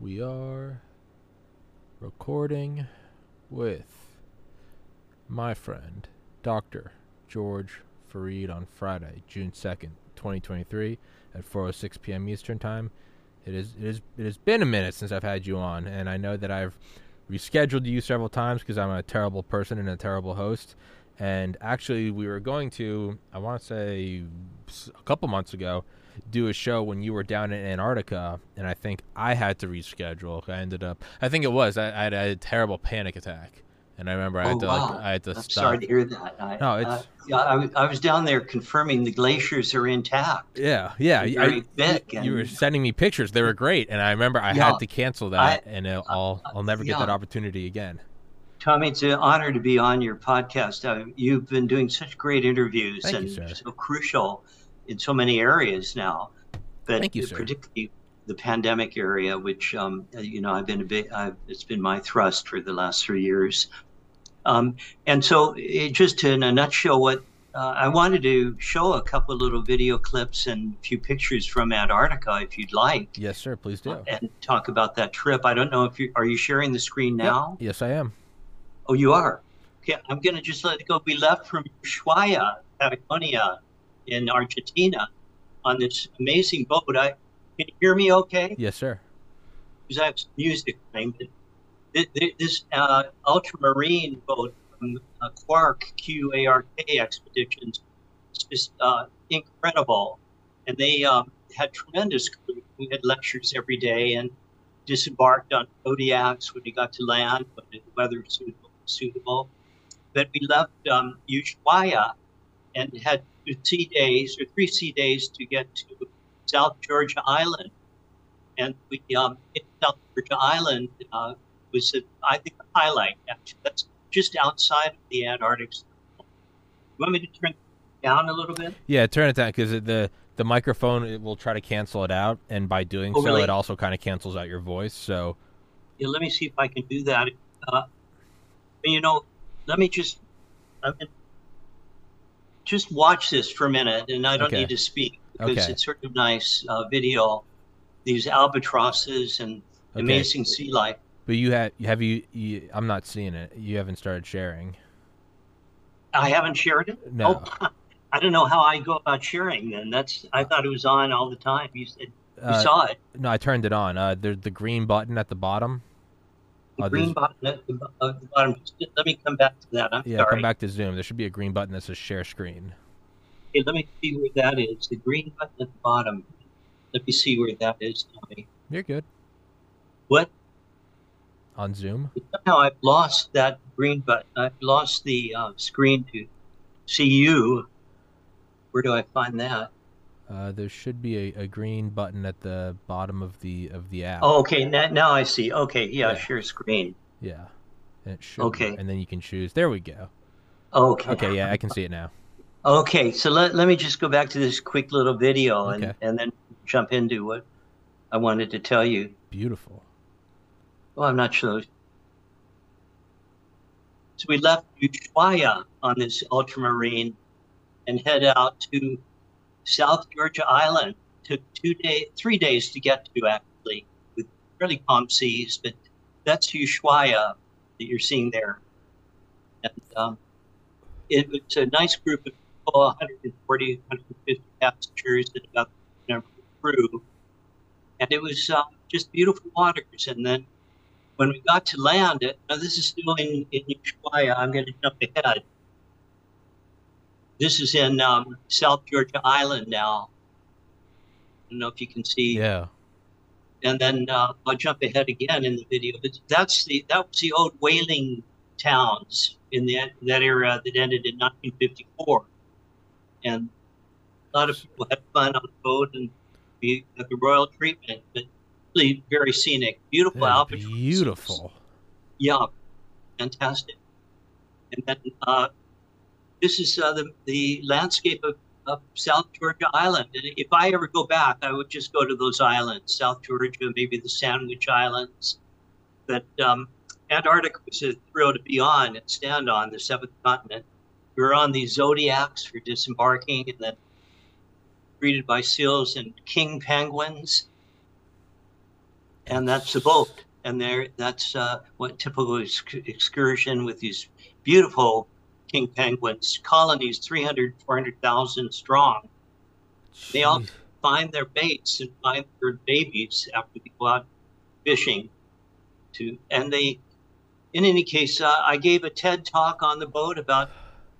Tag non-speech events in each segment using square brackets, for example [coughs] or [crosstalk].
We are recording with my friend, Dr. George Fareed, on Friday, June 2nd, 2023, at 4.06 p.m. Eastern Time. It, is, it, is, it has been a minute since I've had you on, and I know that I've rescheduled you several times because I'm a terrible person and a terrible host. And actually, we were going to, I want to say a couple months ago, do a show when you were down in Antarctica, and I think I had to reschedule. I ended up, I think it was, I, I had a terrible panic attack. And I remember I had oh, to wow. like I had to I'm stop. sorry to hear that. I, No, it's- uh, yeah, I, was- I was down there confirming the glaciers are intact. Yeah, yeah. Very thick you were sending me pictures. They were great, and I remember I Yeah. had to cancel that, I- and I'll I'll never get yeah. that opportunity again. Tommy, it's an honor to be on your podcast. Uh, you've been doing such great interviews Thank and sir. so crucial in so many areas now. But Thank you, sir. particularly the pandemic area, which um, uh, you know I've been a bit. I've, it's been my thrust for the last three years. Um, and so, it, just in a nutshell, what uh, I wanted to show a couple of little video clips and a few pictures from Antarctica, if you'd like, Yes, sir. Please do. and talk about that trip. I don't know if you are you sharing the screen Yep. now. Yes, I am. Oh, you are. Okay, I'm going to just let it go. We left from Ushuaia, Patagonia, in Argentina, on this amazing boat. I can you hear me? Okay, Yes, sir. because I have some music playing. But thi- thi- this uh, ultramarine boat from uh, Quark Q A R K Expeditions is just uh, incredible, and they um, had tremendous crew. We had lectures every day and disembarked on Zodiacs when we got to land, when the weather was suitable. Suitable. But we left um, Ushuaia and had two sea days or three sea days to get to South Georgia Island. And we um, South Georgia Island uh, was, a, I think, a highlight. Actually, that's just outside of the Antarctic. Circle. You want me to turn down a little bit? Yeah, turn it down because the the microphone it will try to cancel it out, and by doing Oh, so, really? it also kind of cancels out your voice. So Yeah, let me see if I can do that. Uh, you know, let me just I mean, just watch this for a minute, and I don't Okay. need to speak because Okay. it's sort of nice uh, video. These albatrosses and Okay. amazing sea life. But you have have you, you? I'm not seeing it. You haven't started sharing. I haven't shared it. No. Oh, [laughs] I don't know how I go about sharing. Then that's I thought it was on all the time. You said you Uh, saw it. no, I turned it on. Uh, there's the green button at the bottom. The green button at the, at the bottom. Just- Let me come back to that. I'm Yeah, sorry. come back to Zoom. There should be a green button that says share screen. Okay, let me see where that is. The green button at the bottom. Let me see where that is, Tommy. You're good What? on Zoom. Somehow I've lost that green button. I've lost the uh, screen to see you. Where do I find that? Uh, there should be a, a green button at the bottom of the of the app. Oh, okay. Now, now I see. Okay, yeah, Yeah. share screen. Yeah. And it should. Okay. And then you can choose. There we go. Okay. Okay. Yeah, I can see it now. Okay, so let, let me just go back to this quick little video and, Okay. and then jump into what I wanted to tell you. Beautiful. Well, I'm not sure. So we left Ushuaia on this ultramarine and head out to South Georgia Island. Took two day, three days to get to actually, with fairly calm seas. But that's Ushuaia that you're seeing there, and um, it was a nice group of people, 140, 150 passengers, and about the number of crew. And it was um, just beautiful waters. And then when we got to land, it now this is still in, in Ushuaia. I'm going to jump ahead. This is in um, South Georgia Island now. I don't know if you can see. Yeah. And then uh, I'll jump ahead again in the video. But that's the that was the old whaling towns in the, that era that ended in 1954. And a lot of people had fun on the boat and we got the royal treatment, but really very scenic, beautiful albatrosses. beautiful. Yeah, fantastic. And then uh, this is uh, the the landscape of, of South Georgia Island. And if I ever go back, I would just go to those islands, South Georgia, maybe the Sandwich Islands. But um, Antarctica was a thrill to be on and stand on the seventh continent. We were on these zodiacs for disembarking, and then greeted by seals and king penguins. and that's the boat. And there, that's uh, what typical ex- excursion with these beautiful king penguins, colonies 300, 400,000 strong. They all find their baits and find their babies after they go out fishing. To and they, in any case, uh, I gave a TED talk on the boat about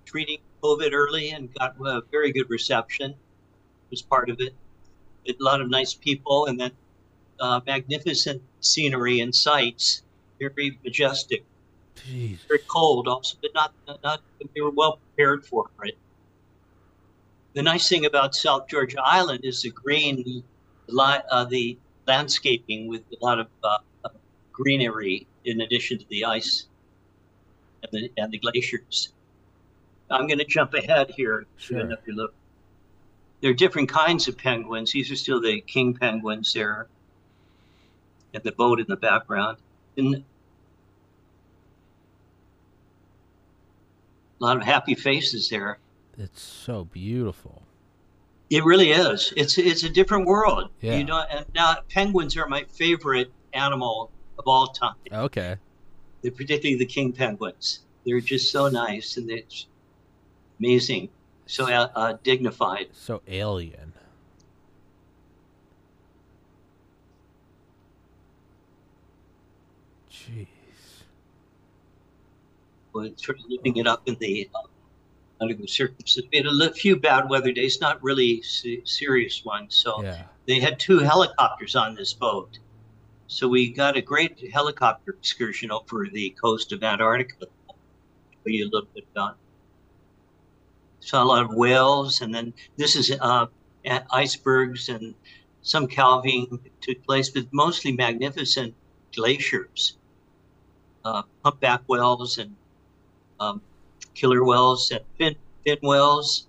treating COVID early and got a very good reception. Was part of it. A lot of nice people and then uh, magnificent scenery and sights. Very majestic. Very cold also, but not not. They were well prepared for it. The nice thing about South Georgia Island is the green, uh, the landscaping with a lot of uh, greenery in addition to the ice and the, and the glaciers. I'm going to jump ahead here Sure. another look. There are different kinds of penguins. These are still the king penguins there, and the boat in the background. And a lot of happy faces there. It's so beautiful. It really is. It's it's a different world. Yeah. You know, and now penguins are my favorite animal of all time. Okay. They're particularly the king penguins. They're just so nice and it's amazing, so uh, uh, dignified. So alien. Jeez. But sort of living it up in the uh, under the circumstances. We had a few bad weather days, not really se- serious ones. So Yeah. they had two helicopters on this boat. So we got a great helicopter excursion over the coast of Antarctica. Show you a little bit about. Saw a lot of whales, and then this is uh, icebergs and some calving took place, but mostly magnificent glaciers, uh, humpback whales and um, killer whales and fin, fin whales.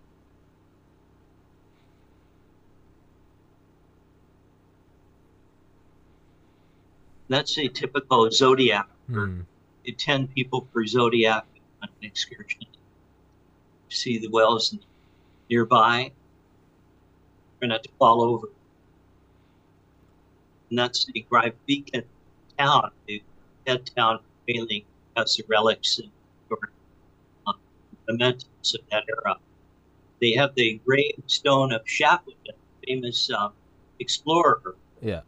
That's a typical zodiac. Hmm. 10 people per zodiac on an excursion. See the whales nearby. Try not to fall over. And that's the Grive Beacon town, the head town of Whaling, has the relics and mementos of that era. They have the gravestone of Shackleton, famous uh, explorer Yeah.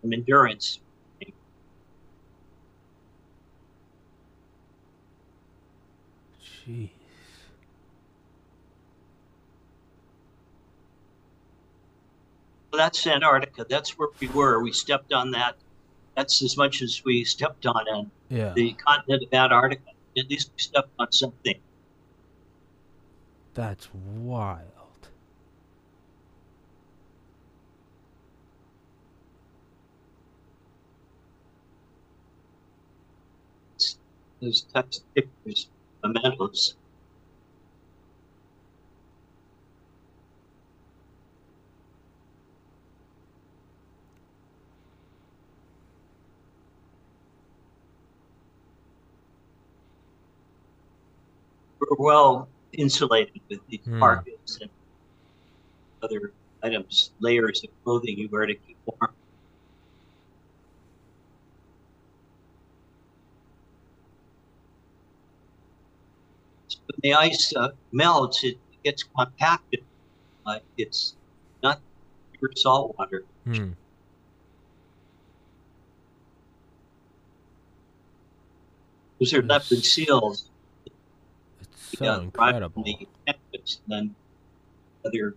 from Endurance. Jeez. Well, that's Antarctica. That's where we were. We stepped on that. That's as much as we stepped on on Yeah. the continent of Antarctica. At least we stepped on something. That's wild. Those of pictures, mementos. We're well insulated with these Hmm. parkas and other items, layers of clothing you wear to keep warm. when the ice uh, melts, it gets compacted. Uh, it's not pure salt water. Hmm. Those are leopard seals. So incredible. campus, and then other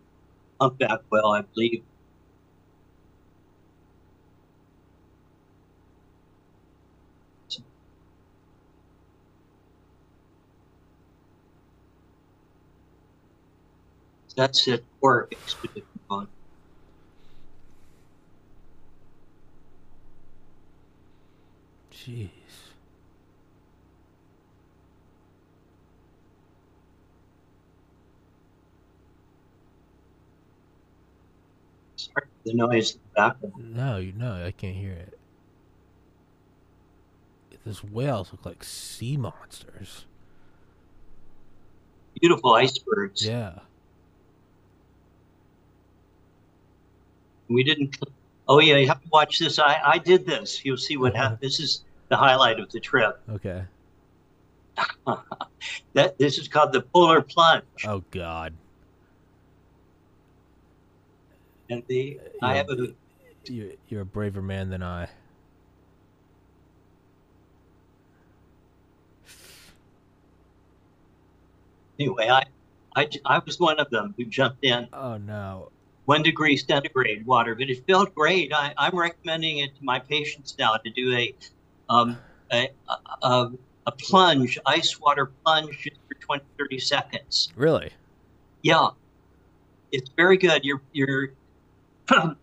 humpback whale, I believe. That's it work expedition on. Jeez. Sorry for the noise in the background. No, you know, I can't hear it. Those whales look like sea monsters. Beautiful icebergs. Yeah. We didn't Oh yeah, you have to watch this. I, I did this. You'll see what happened. Uh-huh. This is the highlight of the trip. Okay. [laughs] that this is called the polar plunge. Oh God. And the I have a You're, you're a braver man than I. anyway. I, I I was one of them who jumped in. Oh no. one degree centigrade water, but it felt great. I, I'm recommending it to my patients now to do a um, a, a, a plunge, ice water plunge just for 20, 30 seconds. Really? Yeah, it's very good. Your your [coughs]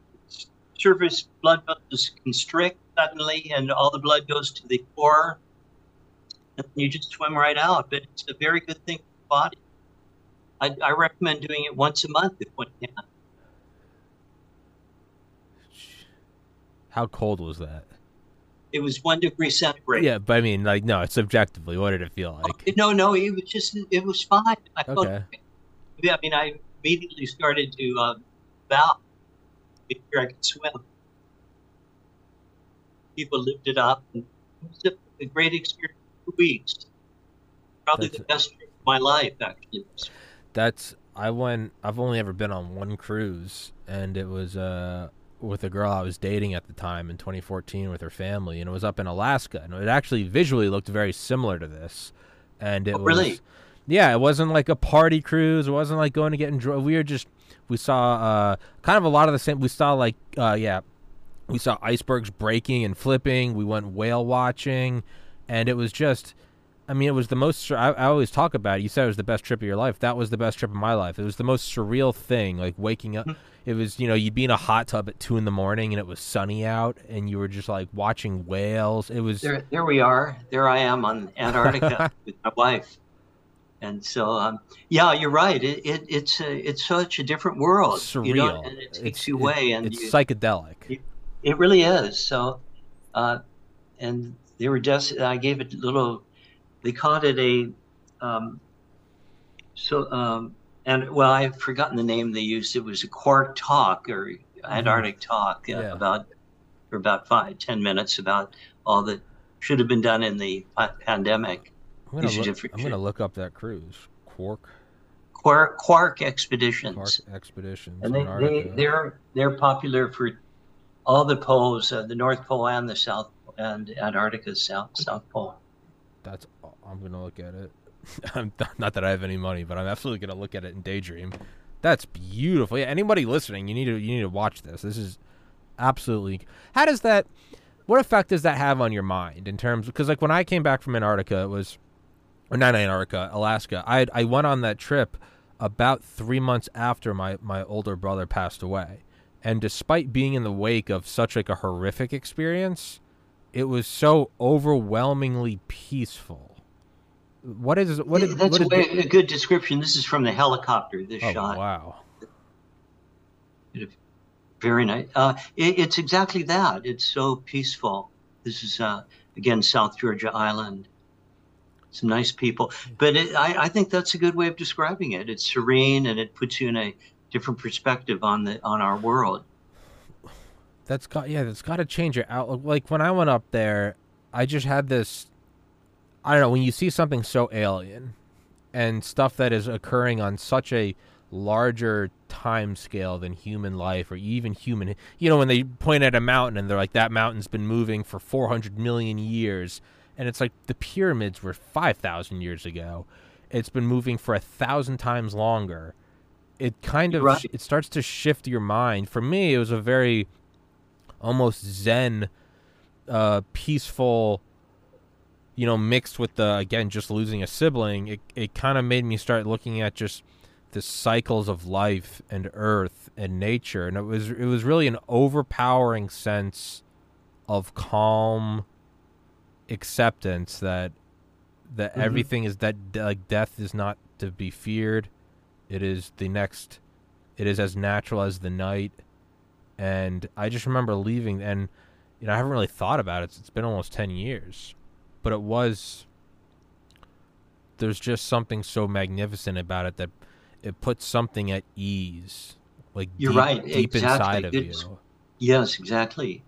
surface blood vessels constrict suddenly, and all the blood goes to the core, and you just swim right out. But it's a very good thing for the body. I, I recommend doing it once a month if one can. How cold was that? It was one degree centigrade. Yeah, but I mean, like, no, it's subjectively, what did it feel like? No, no, it was just it was fine. I felt, Okay. yeah, I mean, I immediately started to uh, make I could swim. People lived it up, and it was a, a great experience. for Two weeks, probably That's- the best trip of my life, actually. That's I went. I've only ever been on one cruise, and it was uh with a girl I was dating at the time in 2014 with her family, and it was up in Alaska, and it actually visually looked very similar to this. And it Oh, was really? yeah, it wasn't like a party cruise. It wasn't like going to get enjoy. We were just we saw uh kind of a lot of the same. We saw like uh yeah, we saw icebergs breaking and flipping. We went whale watching, and it was just. I mean, it was the most. I, I always talk about it. You said it was the best trip of your life. That was the best trip of my life. It was the most surreal thing. Like waking up, it was you know you'd be in a hot tub at two in the morning and it was sunny out, and you were just like watching whales. It was There, there we are. There I am on Antarctica [laughs] with my wife. And so, um, yeah, you're right. It, it, it's a, it's such a different world, surreal. you know, and it takes It's- you it- and it's you, psychedelic. It really is. So, uh, and they were just, I gave it a little, they called it a, um, so, um, and well, I've forgotten the name they used. It was a quark talk or Antarctic talk uh, Yeah. about, for about five, ten minutes about all that should have been done in the pandemic. I'm gonna look, I'm gonna look up that cruise. Quark Quark, quark expeditions. Quark expeditions. and they, they they're they're popular for all the poles, uh, the North Pole and the South and Antarctica's South South Pole. That's. I'm gonna look at it. [laughs] I'm not that I have any money, but I'm absolutely gonna look at it and daydream. That's beautiful. Yeah, anybody listening, you need to you need to watch this. This is absolutely. How does that? What effect does that have on your mind in terms? Because like when I came back from Antarctica, it was, or not Antarctica, Alaska. I I went on that trip about three months after my my older brother passed away, and despite being in the wake of such like a horrific experience, it was so overwhelmingly peaceful. What is what is That's what a, way, a good description. This is from the helicopter. This oh, shot, wow. very nice. Uh, it, it's exactly that. It's so peaceful. This is uh, again South Georgia Island. Some nice people, but it, I, I think that's a good way of describing it. It's serene and it puts you in a different perspective on the on our world. That's got yeah, that's got to change your outlook. Like when I went up there, I just had this. I don't know when you see something so alien, and stuff that is occurring on such a larger time scale than human life or even human. You know when they point at a mountain and they're like that mountain's been moving for four hundred million years, and it's like the pyramids were five thousand years ago. It's been moving for a thousand times longer. It kind of right. it starts to shift your mind. For me, it was a very almost zen uh peaceful you know mixed with the again just losing a sibling it it kind of made me start looking at just the cycles of life and earth and nature and it was it was really an overpowering sense of calm acceptance that that Mhm. everything is that like death is not to be feared it is the next it is as natural as the night and I just remember leaving, and you know I haven't really thought about it. It's been almost ten years, but it was. There's just something so magnificent about it that it puts something at ease, like You're deep, right, deep exactly. inside of It's- you. Yes, exactly.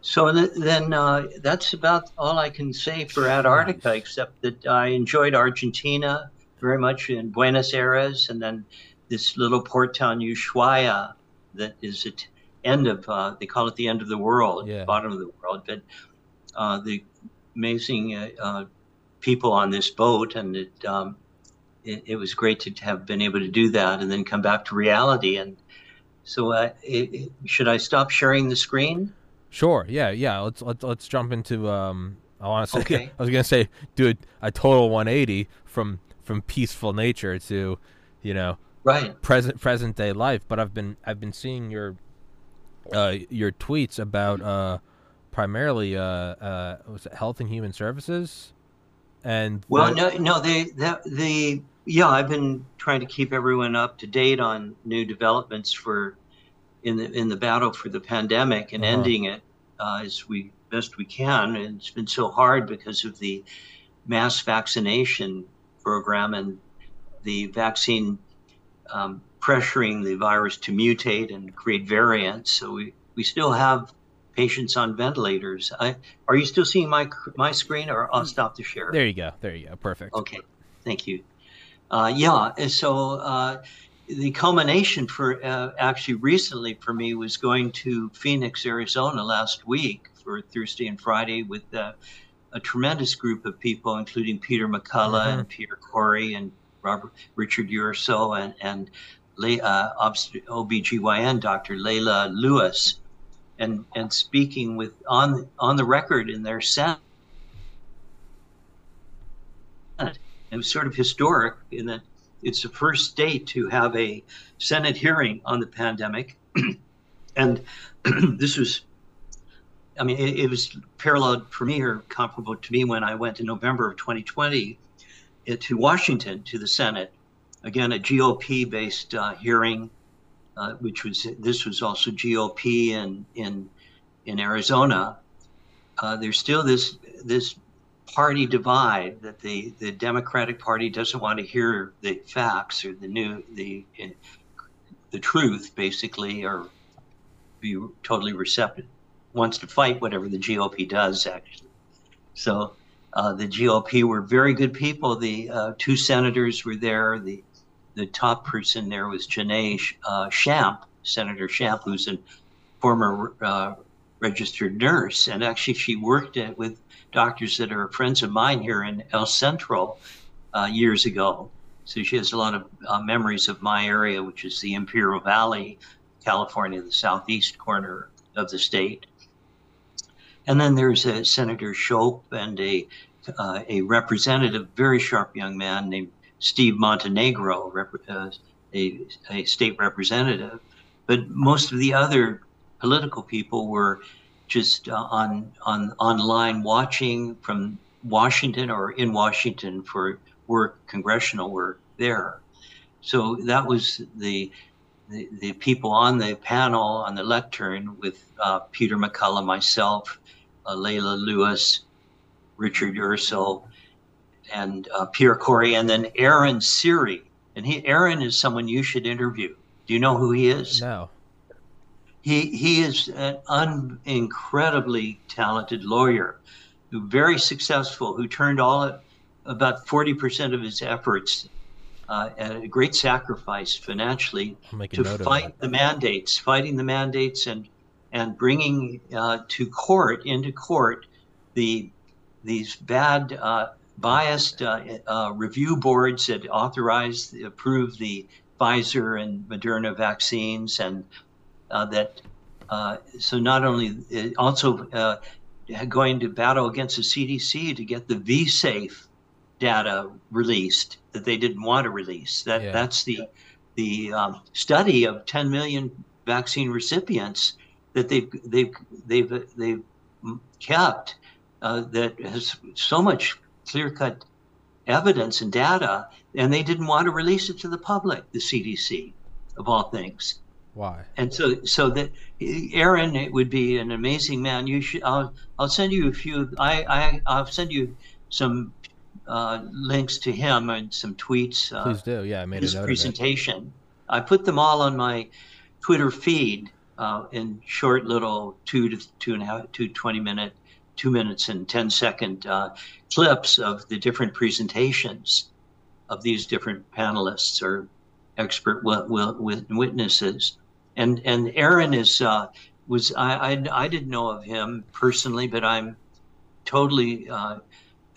So th- then uh, that's about all I can say for Antarctica, except that I enjoyed Argentina very much in Buenos Aires, and then this little port town Ushuaia that is at end of uh, they call it the end of the world, Yeah. bottom of the world, but uh, the amazing uh, uh, people on this boat, and it, um, it it was great to have been able to do that, and then come back to reality. And so, uh, it- should I stop sharing the screen? Sure. Yeah. Yeah. Let's let's let's jump into. Um, I want to say. [laughs] Okay. I was gonna say, do a, a total 180 from from peaceful nature to, you know, Right. present present day life. But I've been I've been seeing your, uh, your tweets about uh, primarily uh, uh, was it Health and Human Services, and Well, the- no, no, they that the yeah, I've been trying to keep everyone up to date on new developments for in the in the battle for the pandemic and Uh-huh. ending it uh, as we best we can. And it's been so hard because of the mass vaccination program and the vaccine um, pressuring the virus to mutate and create variants. So we, we still have patients on ventilators. I, are you still seeing my my screen, or I'll stop the share? there you go. There you go. Perfect. Okay, thank you. Uh, yeah, and so uh, the culmination for uh, actually recently for me was going to Phoenix, Arizona last week for Thursday and Friday with uh, a tremendous group of people, including Peter McCullough Mhm. and Peter Kory and Robert Richard Urso and and Le- uh, OBGYN Dr. Layla Lewis, and and speaking with on on the record in their Senate. It was sort of historic in that it's the first state to have a Senate hearing on the pandemic. [clears throat] and [clears throat] this was, I mean, it, it was paralleled for me or comparable to me when I went in November of 2020 uh, to Washington to the Senate. Again, a GOP based uh, hearing, uh, which was, this was also GOP in, in, in Arizona. Uh, there's still this, this party divide that the, the Democratic Party doesn't want to hear the facts or the new the the truth basically or be totally receptive wants to fight whatever the GOP does actually. So uh, the GOP were very good people. The uh, two senators were there. The the top person there was Janae uh, Shamp, Senator Shamp, who's a former uh, registered nurse, and actually she worked at, with doctors that are friends of mine here in El Centro uh, years ago. So she has a lot of uh, memories of my area, which is the Imperial Valley, California, the southeast corner of the state. And then there's a Senator Shope and a uh, a representative, very sharp young man named Steve Montenegro, rep- uh, a, a state representative. But most of the other political people were just uh, on on online watching from Washington or in Washington for work, congressional work there. So that was the the, the people on the panel on the lectern with uh, Peter McCullough, myself, uh, Layla Lewis, Richard Urso, and uh, Pierre Kory, and then Aaron Siri. And he Aaron is someone you should interview. Do you know who he is? No. He he is an un, incredibly talented lawyer, who very successful, who turned all about forty percent of his efforts uh, at a great sacrifice financially I'll make a to fight the mandates, fighting the mandates, and and bringing uh, to court into court the these bad uh, biased uh, uh, review boards that authorized approved the Pfizer and Moderna vaccines and that uh, so not only uh, also uh, going to battle against the CDC to get the V-safe data released that they didn't want to release. That Yeah. that's the the um, study of 10 million vaccine recipients that they've they've they've they've kept uh, that has so much clear-cut evidence and data, and they didn't want to release it to the public. The CDC, of all things. Why? And so, so that Aaron it would be an amazing man. You should. I'll. I'll send you a few. I. I. I'll send you some uh, links to him and some tweets. Uh, Please do. Yeah, I made a his note of it. presentation. I put them all on my Twitter feed. uh, in short little two to two and a half, two 20 minute, two minutes and 10 second uh, clips of the different presentations of these different panelists or expert witnesses. And and Aaron is uh, was I, I, I didn't know of him personally, but I'm totally uh,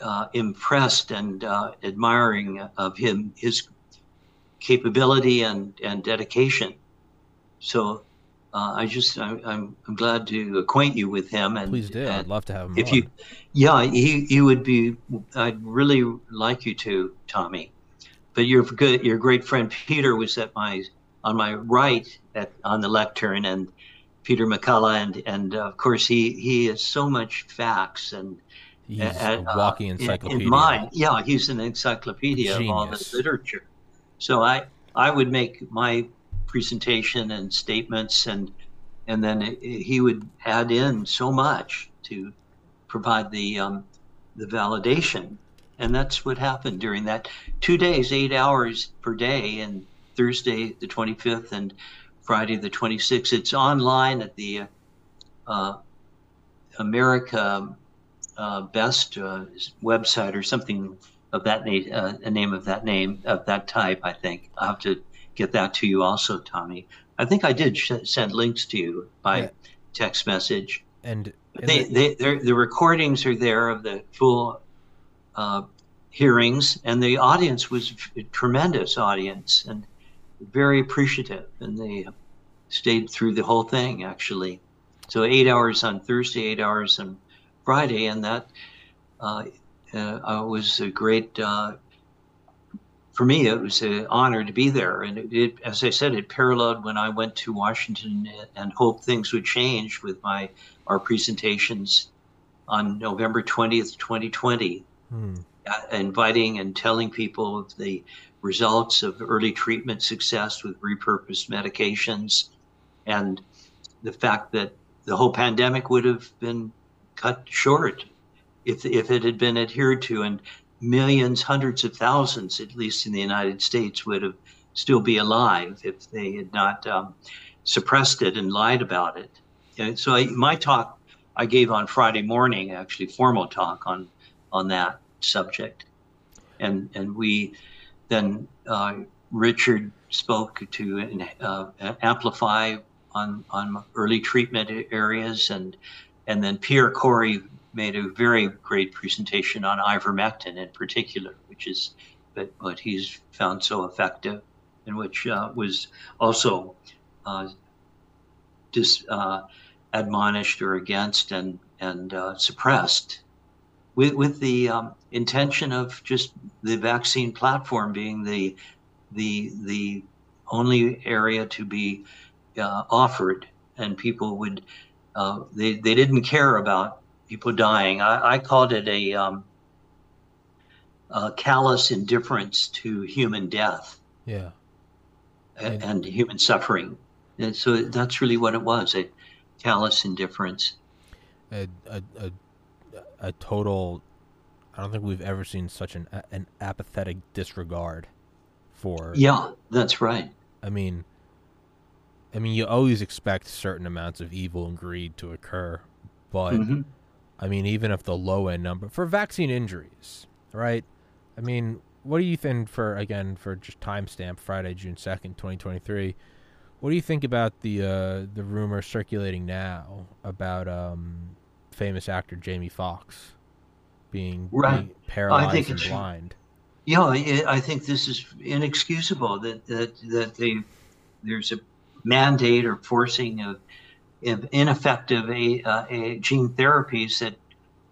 uh, impressed and uh, admiring of him his capability and and dedication. So uh, I just I, I'm, I'm glad to acquaint you with him. And please do. And I'd love to have him. If on. you, yeah, he he would be. I'd really like you to, Tommy. But your good, your great friend Peter was at my on my right at on the lectern, and Peter McCullough, and and uh, of course he he has so much facts and. He's a walking encyclopedia. In, in mine, yeah, he's an encyclopedia Genius. of all the literature. So I I would make my presentation and statements and and then it, he would add in so much to provide the um, the validation and that's what happened during that two days eight hours per day and thursday the 25th and friday the 26th it's online at the uh, america uh, best uh, website or something of that name uh, a name of that name of that type i think i'll have to get that to you also, Tommy. I think I did sh- send links to you by yeah. text message. And, and they, the, they, the recordings are there of the full uh, hearings, and the audience was a tremendous audience and very appreciative, and they stayed through the whole thing actually. So eight hours on Thursday, eight hours on Friday, and that uh, uh, was a great uh, for me, it was an honor to be there. And it, it, as I said, it paralleled when I went to Washington and hoped things would change with my our presentations on November 20th, 2020, hmm. uh, inviting and telling people of the results of early treatment success with repurposed medications and the fact that the whole pandemic would have been cut short if, if it had been adhered to. And millions, hundreds of thousands, at least in the United States, would have still be alive if they had not um, suppressed it and lied about it. And so I, my talk I gave on Friday morning, actually formal talk on on that subject, and and we then uh, Richard spoke to uh, amplify on on early treatment areas, and and then Pierre Kory made a very great presentation on ivermectin in particular, which is but what he's found so effective, and which uh, was also uh, dis, uh, admonished or against and and uh, suppressed, with with the um, intention of just the vaccine platform being the the the only area to be uh, offered, and people would uh, they they didn't care about people dying. I, I called it a, um, a, callous indifference to human death. Yeah. And, and human suffering. And so that's really what it was a callous indifference. A, a, a, a total, I don't think we've ever seen such an, an apathetic disregard for. Yeah, that's right. I mean, I mean, you always expect certain amounts of evil and greed to occur, but mm-hmm. I mean, even if the low end number for vaccine injuries, right? I mean, what do you think for again for just timestamp Friday, June second, twenty twenty three? What do you think about the uh, the rumor circulating now about um, famous actor Jamie Foxx being, right. being paralyzed and blind? Yeah, I think this is inexcusable that that that they there's a mandate or forcing of ineffective a, uh, a gene therapies that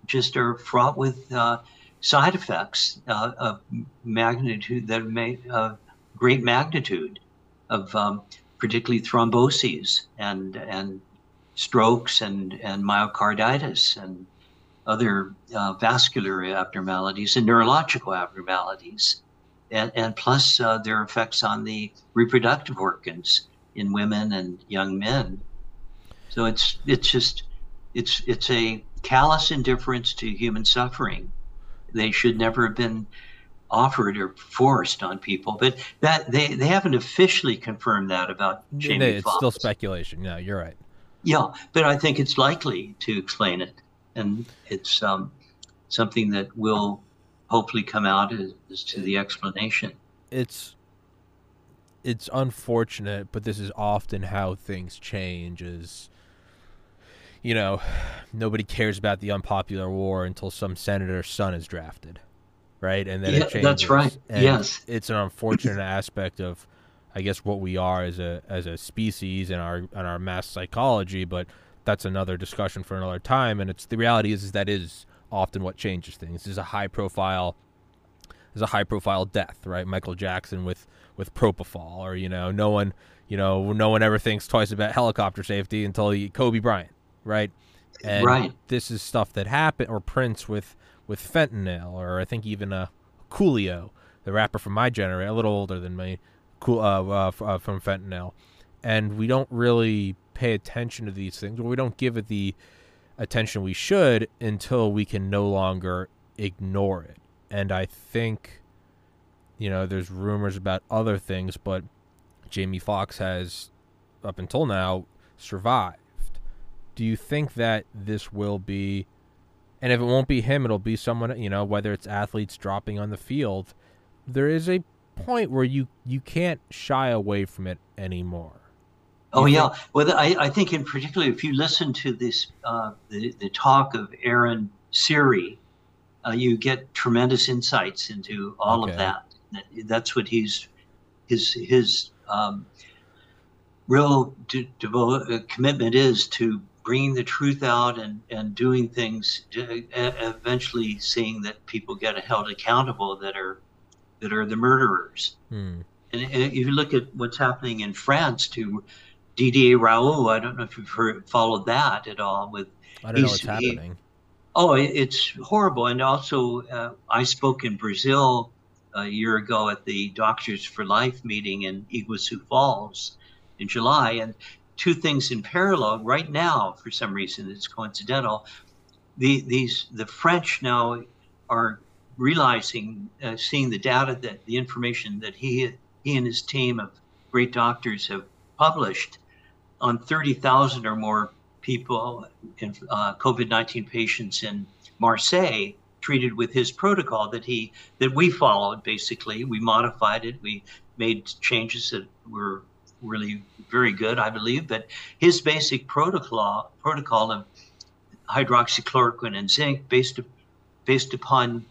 just are fraught with uh, side effects uh, of magnitude that may uh, great magnitude of um, particularly thromboses and and strokes and and myocarditis and other uh, vascular abnormalities and neurological abnormalities and, and plus uh, their effects on the reproductive organs in women and young men so it's it's just it's it's a callous indifference to human suffering. They should never have been offered or forced on people. But that they, they haven't officially confirmed that about Jamie it's Foxx. still speculation. No, you're right. Yeah, but I think it's likely to explain it, and it's um, something that will hopefully come out as, as to the explanation. It's it's unfortunate, but this is often how things change. Is you know, nobody cares about the unpopular war until some senator's son is drafted, right? And then Yeah, it changes. that's right. And Yes. it's an unfortunate aspect of, I guess, what we are as a as a species and our and our mass psychology. But that's another discussion for another time. And it's the reality is, is that is often what changes things. Is a high profile, is a high profile death, right? Michael Jackson with with propofol, or you know, no one, you know, no one ever thinks twice about helicopter safety until he, Kobe Bryant, right? And Right. this is stuff that happened, or Prince with with fentanyl, or I think even uh, Coolio, the rapper from my generation, a little older than me, cool uh, uh, uh, from fentanyl, and we don't really pay attention to these things, or we don't give it the attention we should until we can no longer ignore it. And I think, you know, there's rumors about other things, but Jamie Foxx has, up until now, survived. Do you think that this will be, and if it won't be him, it'll be someone, you know, whether it's athletes dropping on the field, there is a point where you you can't shy away from it anymore. Oh You yeah. Well, I, I think in particular, if you listen to this, uh, the, the talk of Aaron Siri, uh, you get tremendous insights into all Okay. of that. That- That's what he's his his um, real de- devo- uh, commitment is to bringing the truth out and and doing things. To, e- eventually, seeing that people get held accountable that are that are the murderers. Hmm. And if you look at what's happening in France to Didier Raoult, I don't know if you've heard, followed that at all. With I don't know what's he- happening. oh, it's horrible. And also, uh, I spoke in Brazil a year ago at the Doctors for Life meeting in Iguazu Falls in July, and two things in parallel. Right now, for some reason, it's coincidental. The these the French now are realizing, uh, seeing the data that the information that he he and his team of great doctors have published on 30,000 or more people, in, uh, COVID-19 patients in Marseille, treated with his protocol that he that we followed. Basically, we modified it. We made changes that were really very good, I believe. But his basic protocol protocol of hydroxychloroquine and zinc, based based upon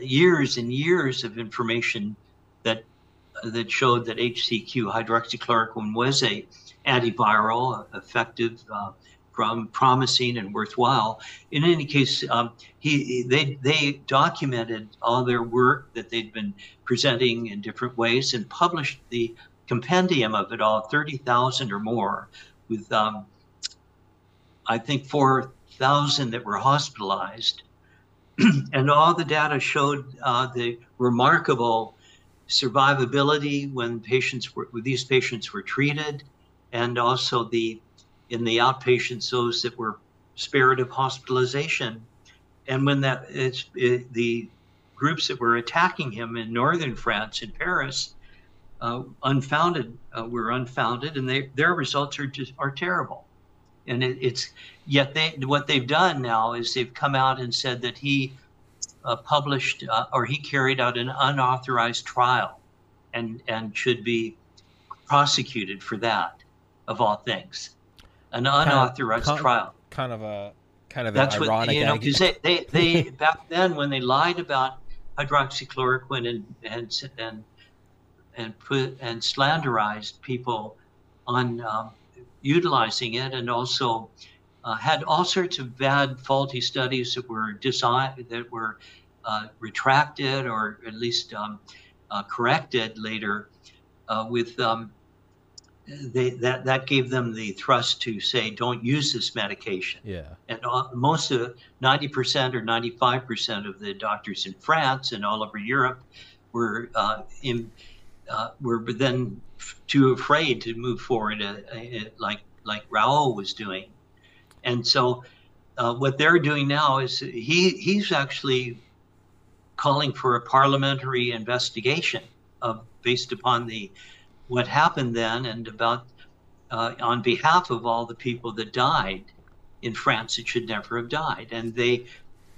years and years of information that that showed that HCQ hydroxychloroquine was a antiviral, effective, uh, prom- promising, and worthwhile. In any case, um, he they they documented all their work that they'd been presenting in different ways and published the compendium of it all, thirty thousand or more, with um, I think four thousand that were hospitalized, [clears throat] and all the data showed uh, the remarkable survivability when patients were when these patients were treated, and also the in the outpatients those that were spared of hospitalization, and when that it's it, the groups that were attacking him in northern France in Paris, uh, unfounded uh, were unfounded, and they their results are just are terrible, and it, it's yet they what they've done now is they've come out and said that he uh, published uh, or he carried out an unauthorized trial and and should be prosecuted for that of all things an unauthorized kind- trial Kind of a kind of that's what ironic. you know because they, they, they [laughs] back then when they lied about hydroxychloroquine and and and and put and slanderized people on um, utilizing it and also uh, had all sorts of bad faulty studies that were designed that were uh, retracted or at least um, uh, corrected later uh, with um, they, that that gave them the thrust to say don't use this medication yeah. and uh, most of 90% or 95% of the doctors in France and all over Europe were uh, in, uh, were then too afraid to move forward uh, uh, like like Raoult was doing, and so uh, what they're doing now is he he's actually calling for a parliamentary investigation of based upon the what happened then and about uh, on behalf of all the people that died in France that should never have died. And they,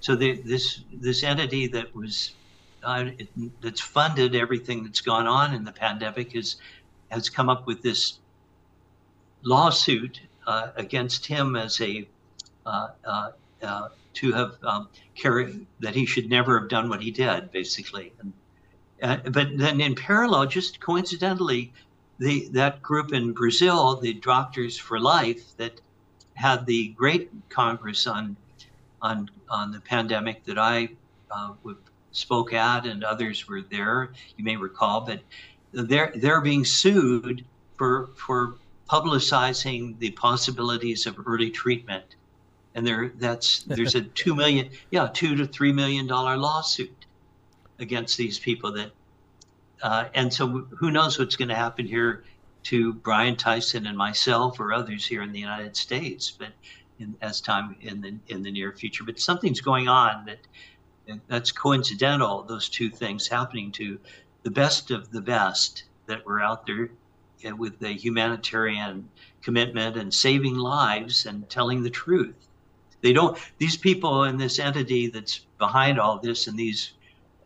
so they, this this entity that was uh, it, that's funded everything that's gone on in the pandemic is has come up with this lawsuit uh, against him as a uh, uh, uh to have um, carried that he should never have done what he did, basically. And, uh, but then in parallel, just coincidentally, the that group in Brazil, the Doctors for Life, that had the great congress on on on the pandemic that I uh, spoke at, and others were there. You may recall, but they're they're being sued for for publicizing the possibilities of early treatment, and there that's there's a two million [laughs] yeah two to three million dollar lawsuit against these people that, uh, and so who knows what's going to happen here to Brian Tyson and myself or others here in the United States, but in, as time in the in the near future. But something's going on that that's coincidental. Those two things happening to the best of the best that were out there with the humanitarian commitment and saving lives and telling the truth. They don't. These people in this entity that's behind all this and these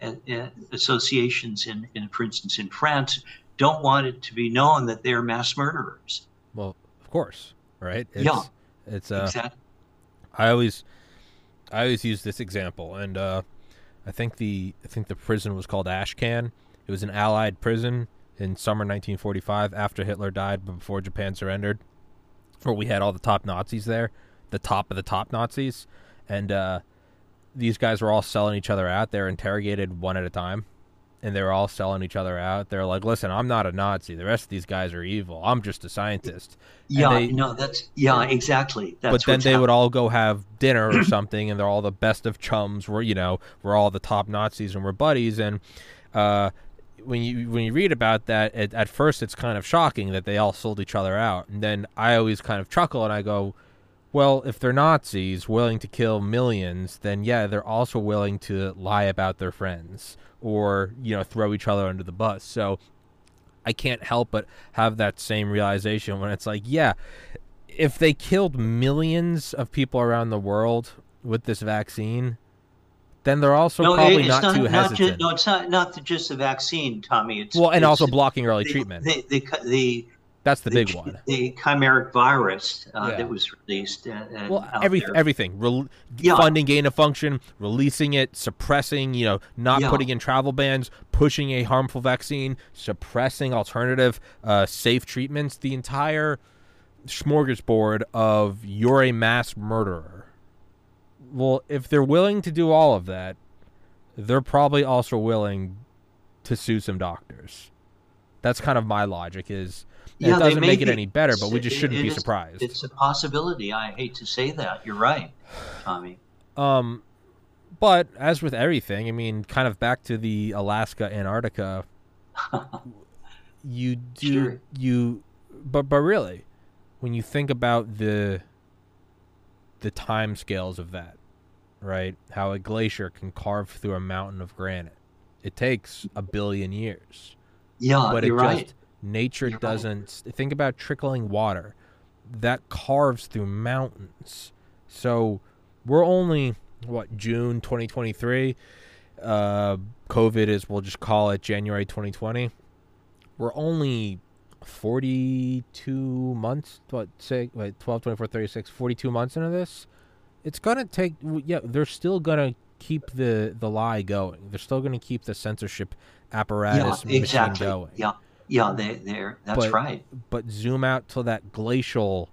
uh, uh, associations in, in, for instance, in France, don't want it to be known that they're mass murderers. Well, of course, right? It's, yeah, it's uh, exactly. I always, I always use this example, and uh, I think the I think the prison was called Ashcan. It was an Allied prison in summer 1945 after Hitler died, but before Japan surrendered, where we had all the top Nazis there, the top of the top Nazis, and uh, these guys were all selling each other out. They were interrogated one at a time and they were all selling each other out. They're like, "Listen, I'm not a Nazi. The rest of these guys are evil. I'm just a scientist." Yeah, they, no, that's yeah, exactly. That's but then they happened. would all go have dinner or [clears throat] something, and they're all the best of chums. We're you know we're all the top Nazis and we're buddies. And uh, when you when you read about that, it, at first it's kind of shocking that they all sold each other out. And then I always kind of chuckle and I go, well, if they're Nazis willing to kill millions, then yeah, they're also willing to lie about their friends or, you know, throw each other under the bus. So I can't help but have that same realization when it's like, yeah, if they killed millions of people around the world with this vaccine, then they're also no, probably not, not, too not hesitant. Just, no, it's not not just the vaccine, Tommy. It's well, and it's, also blocking early the, treatment. The, the, the that's the, big one. The chimeric virus uh, yeah. that was released. Uh, well, every, everything. Re- yeah. Funding gain of function, releasing it, suppressing, you know, not yeah. putting in travel bans, pushing a harmful vaccine, suppressing alternative uh, safe treatments. The entire smorgasbord of you're a mass murderer. Well, if they're willing to do all of that, they're probably also willing to sue some doctors. That's kind of my logic is yeah, it doesn't make it any better, but we just shouldn't be surprised. It's a possibility. I hate to say that. You're right, Tommy. Um, but as with everything, I mean, kind of back to the Alaska Antarctica. [laughs] you do sure. you, but but really, when you think about the the time scales of that, right? How a glacier can carve through a mountain of granite. It takes a billion years. Yeah, but you're it right. Just, Nature You're doesn't. Right. Think about trickling water that carves through mountains. So we're only what June 2023. Uh, COVID is we'll just call it January 2020. We're only 42 months. What say? Wait, 12, 24, 36, 42 months into this. It's gonna take. Yeah, they're still gonna keep the the lie going. They're still gonna keep the censorship apparatus yeah, exactly. going. Yeah. Yeah, they, they're that's but, right. But zoom out to that glacial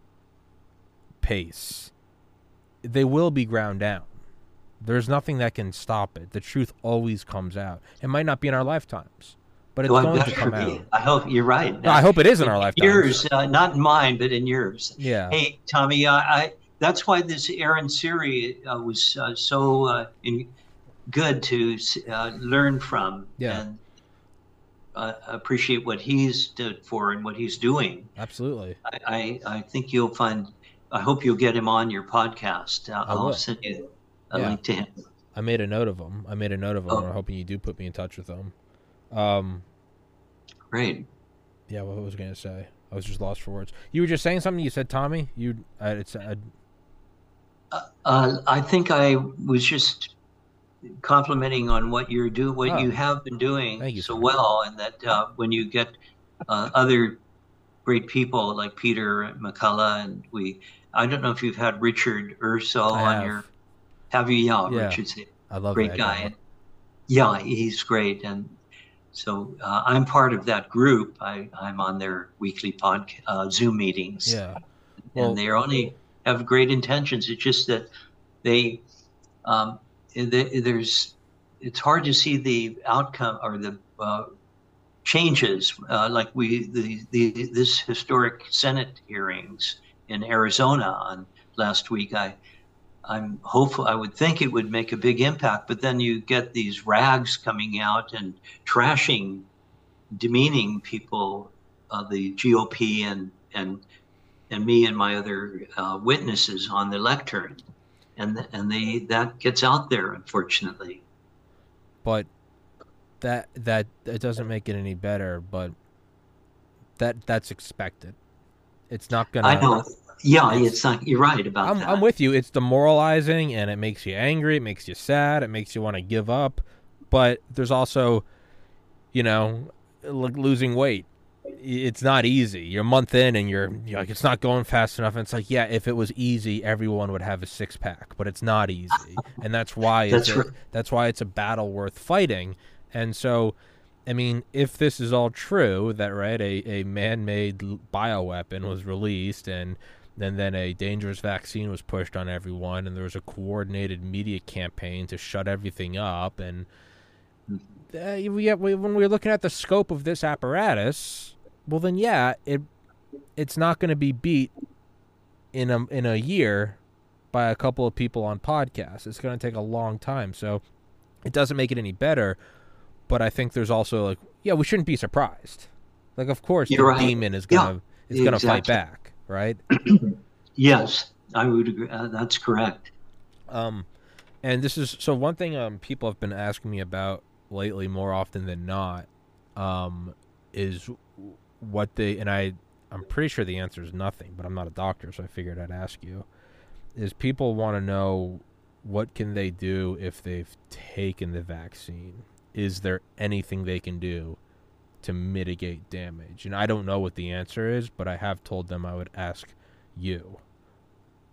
pace. They will be ground down. There's nothing that can stop it. The truth always comes out. It might not be in our lifetimes, but it's well, going to come out. I hope you're right. No, I hope it is in, our lifetimes. Yours, uh, not in mine, but in yours. Yeah. Hey, Tommy, uh, I that's why this Aaron Siri uh, was uh, so uh, in, good to uh, learn from. Yeah. And uh, appreciate what he's did for and what he's doing. Absolutely. I, I, I, think you'll find. I hope you'll get him on your podcast. Uh, I'll send you a yeah. link to him. I made a note of him. I made a note of him. Oh. I'm hoping you do put me in touch with them. Um, Great. yeah, what was I gonna say? I was just lost for words. You were just saying something. You said Tommy. You, uh, it's uh, Uh, I think I was just complimenting on what you're do, what Oh. you have been doing you, so well, and that uh, when you get uh, other great people like Peter McCullough, and we, I don't know if you've had Richard Urso I on your, have you? Yeah, Yeah. Richard's a I love great that guy. Yeah, he's great, and so uh, I'm part of that group. I, I'm on their weekly pod uh, Zoom meetings Yeah. Well- and they only have great intentions. It's just that they, um, they, there's, it's hard to see the outcome or the uh, changes. Uh, like we, the, the this historic Senate hearings in Arizona on last week. I, I'm hopeful. I would think it would make a big impact, but then you get these rags coming out and trashing, demeaning people, uh, the GOP and and and me and my other uh, witnesses on the lectern, and and they that gets out there unfortunately. but that that it doesn't make it any better. But that that's expected. It's not gonna. I know. Yeah, it's- it's not. You're right about I'm, that. I'm with you. It's demoralizing and it makes you angry. It makes you sad. It makes you want to give up. But there's also, you know, like losing weight. It's not easy. You're a month in and you're, you're like, it's not going fast enough. And it's like, yeah, if it was easy, everyone would have a six pack. But it's not easy, and that's why [laughs] it's That's a, right. that's why it's a battle worth fighting. And so, I mean, if this is all true, that right, a, a man-made l- bioweapon was released, and and then a dangerous vaccine was pushed on everyone, and there was a coordinated media campaign to shut everything up, and uh, we, we when we're looking at the scope of this apparatus, well, then yeah, it it's not going to be beat in a in a year by a couple of people on podcasts. It's going to take a long time, so it doesn't make it any better. But I think there's also like, yeah, we shouldn't be surprised. Like, of course, You're the right. demon is Yeah, gonna is gonna fight back, right? [clears throat] Yes, I would agree. Uh, that's correct. Um, and this is so one thing um people have been asking me about lately more often than not, um, is what they and I I'm pretty sure the answer is nothing, but I'm not a doctor, so I figured I'd ask you. Is people want to know what can they do if they've taken the vaccine? Is there anything they can do to mitigate damage? And I don't know what the answer is, but I have told them I would ask you.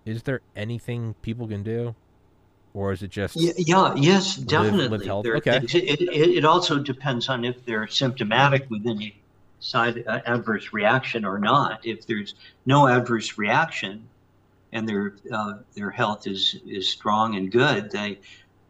Is there anything people can do? Or is it just Yeah, yeah yes, live definitely. health- There are okay. It, it, it also depends on if they're symptomatic with any side uh, adverse reaction or not. If there's no adverse reaction and their uh, their health is is strong and good, they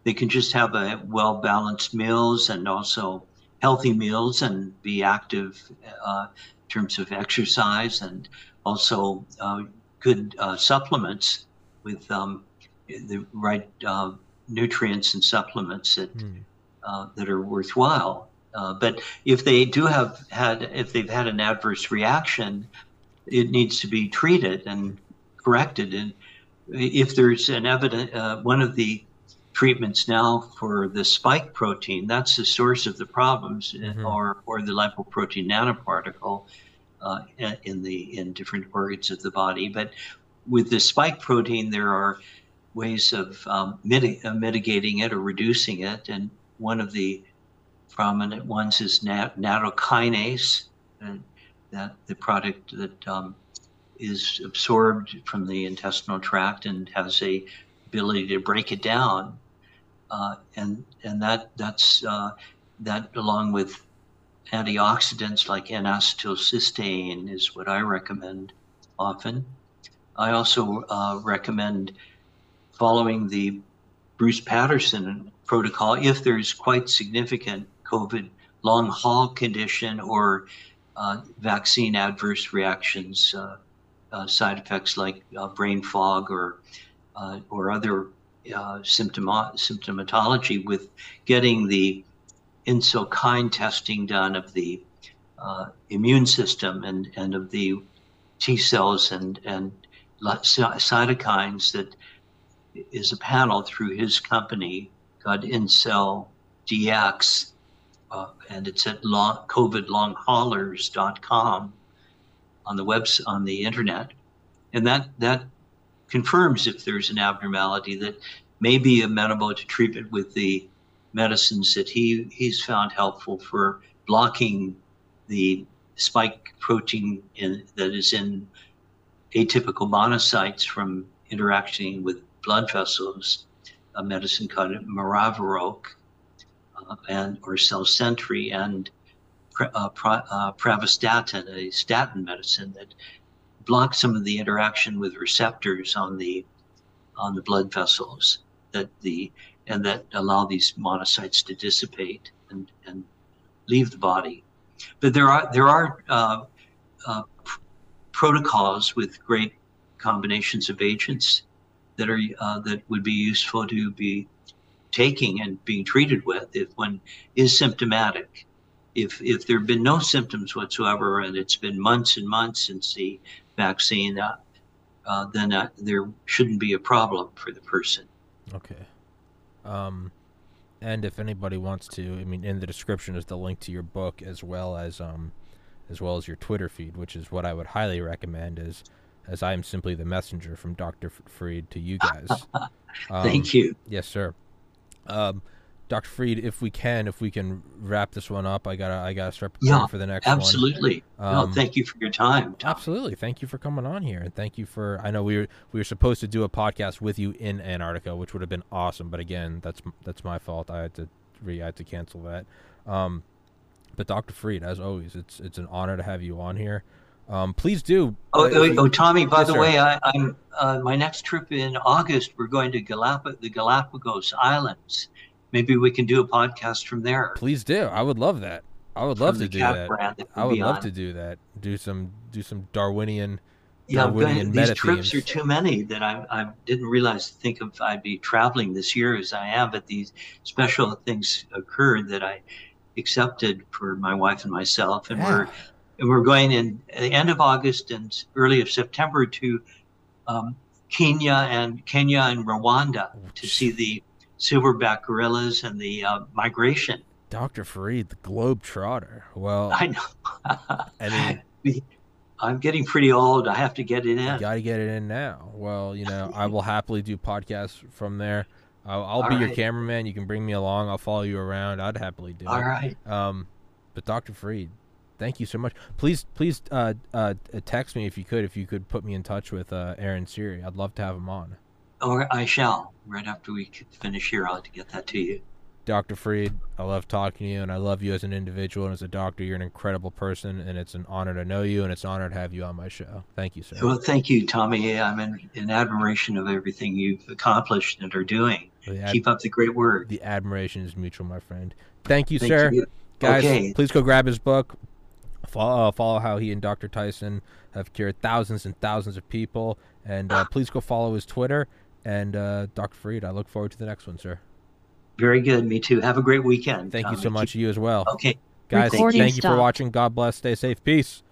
they can just have a well balanced meals and also healthy meals and be active uh, in terms of exercise and also uh, good uh, supplements with um, the right uh, nutrients and supplements that uh, that are worthwhile. Uh, but if they do have had, if they've had an adverse reaction, it needs to be treated and corrected. And if there's an evident, uh, one of the treatments now for the spike protein, that's the source of the problems, Mhm. or or the lipoprotein nanoparticle uh, in the in different organs of the body. But with the spike protein, there are ways of um, uh, mitigating it or reducing it, and one of the prominent ones is nat- nattokinase, and that the product that um, is absorbed from the intestinal tract and has a ability to break it down, uh, and and that that's uh, that along with antioxidants like N-acetylcysteine is what I recommend often. I also uh, recommend following the Bruce Patterson protocol if there's quite significant COVID long haul condition or uh, vaccine adverse reactions, uh, side effects like brain fog or or other uh, symptoma- symptomatology with getting the IncellKINE testing done of the uh, immune system and, and of the T cells and and cytokines that is a panel through his company called InCell DX, uh, and it's at long, covidlonghaulers.com on the webs on the internet, and that that confirms if there's an abnormality that may be amenable to treatment with the medicines that he he's found helpful for blocking the spike protein in, that is in atypical monocytes from interacting with blood vessels, a medicine called Maraviroc uh, and or Selzentry and uh, uh, pravastatin, a statin medicine that blocks some of the interaction with receptors on the on the blood vessels that the and that allow these monocytes to dissipate and, and leave the body. But there are there are uh, uh, pr- protocols with great combinations of agents that are uh, that would be useful to be taking and being treated with if one is symptomatic. If if there have been no symptoms whatsoever and it's been months and months since the vaccine, uh, uh, then uh, there shouldn't be a problem for the person. Okay. Um, and if anybody wants to, I mean, in the description is the link to your book as well as um, as well as your Twitter feed, which is what I would highly recommend. Is as I am simply the messenger from Doctor Fareed to you guys. [laughs] Um, Thank you. Yes, sir. Um, Dr. Fareed, if we can, if we can wrap this one up, I gotta, I gotta start preparing yeah, for the next absolutely. one. Absolutely. Um, no, thank you for your time. Tom. Absolutely. Thank you for coming on here, and thank you for. I know we were we were supposed to do a podcast with you in Antarctica, which would have been awesome, but again, that's that's my fault. I had to re, I had to cancel that. Um, but Dr. Fareed, as always, it's it's an honor to have you on here. Um, please do. Oh, uh, oh, oh Tommy. By yes, the sir. way, I, am uh, my next trip in August. We're going to Galap- the Galapagos Islands. Maybe we can do a podcast from there. Please do. I would love that. I would love to do that. that I would love on. to do that. Do some do some Darwinian. Yeah, Darwinian these trips are too many that I, I didn't realize. Think of I'd be traveling this year as I am, but these special things occurred that I accepted for my wife and myself, and yeah. we're and we're going in the end of August and early of September to um, Kenya and Kenya and Rwanda to see the silverback gorillas and the uh, migration. Dr. Fareed, the globe trotter. Well, I know. [laughs] I mean, I'm getting pretty old. I have to get it in. Got to get it in now. Well, you know, I will happily do podcasts from there. I'll, I'll be right. your cameraman. You can bring me along. I'll follow you around. I'd happily do All it. All right. Um, but Dr. Fareed, thank you so much. Please, please uh, uh, text me if you could. If you could put me in touch with uh, Aaron Siri, I'd love to have him on. Or I shall. Right after we finish here, I'll get that to you. Dr. Fareed, I love talking to you, and I love you as an individual and as a doctor. You're an incredible person, and it's an honor to know you, and it's an honor to have you on my show. Thank you, sir. Well, thank you, Tommy. I'm in, in admiration of everything you've accomplished and are doing. Ad- Keep up the great work. The admiration is mutual, my friend. Thank you, thank sir. You. Guys, okay. please go grab his book. Follow, uh, follow how he and Dr. Tyson have cured thousands and thousands of people, and uh, [gasps] please go follow his Twitter and uh, Dr. Fareed, I look forward to the next one, sir. Very good. Me too. Have a great weekend. Thank you so much. You as well. Okay. Guys, Recording thank you for watching. God bless. Stay safe. Peace.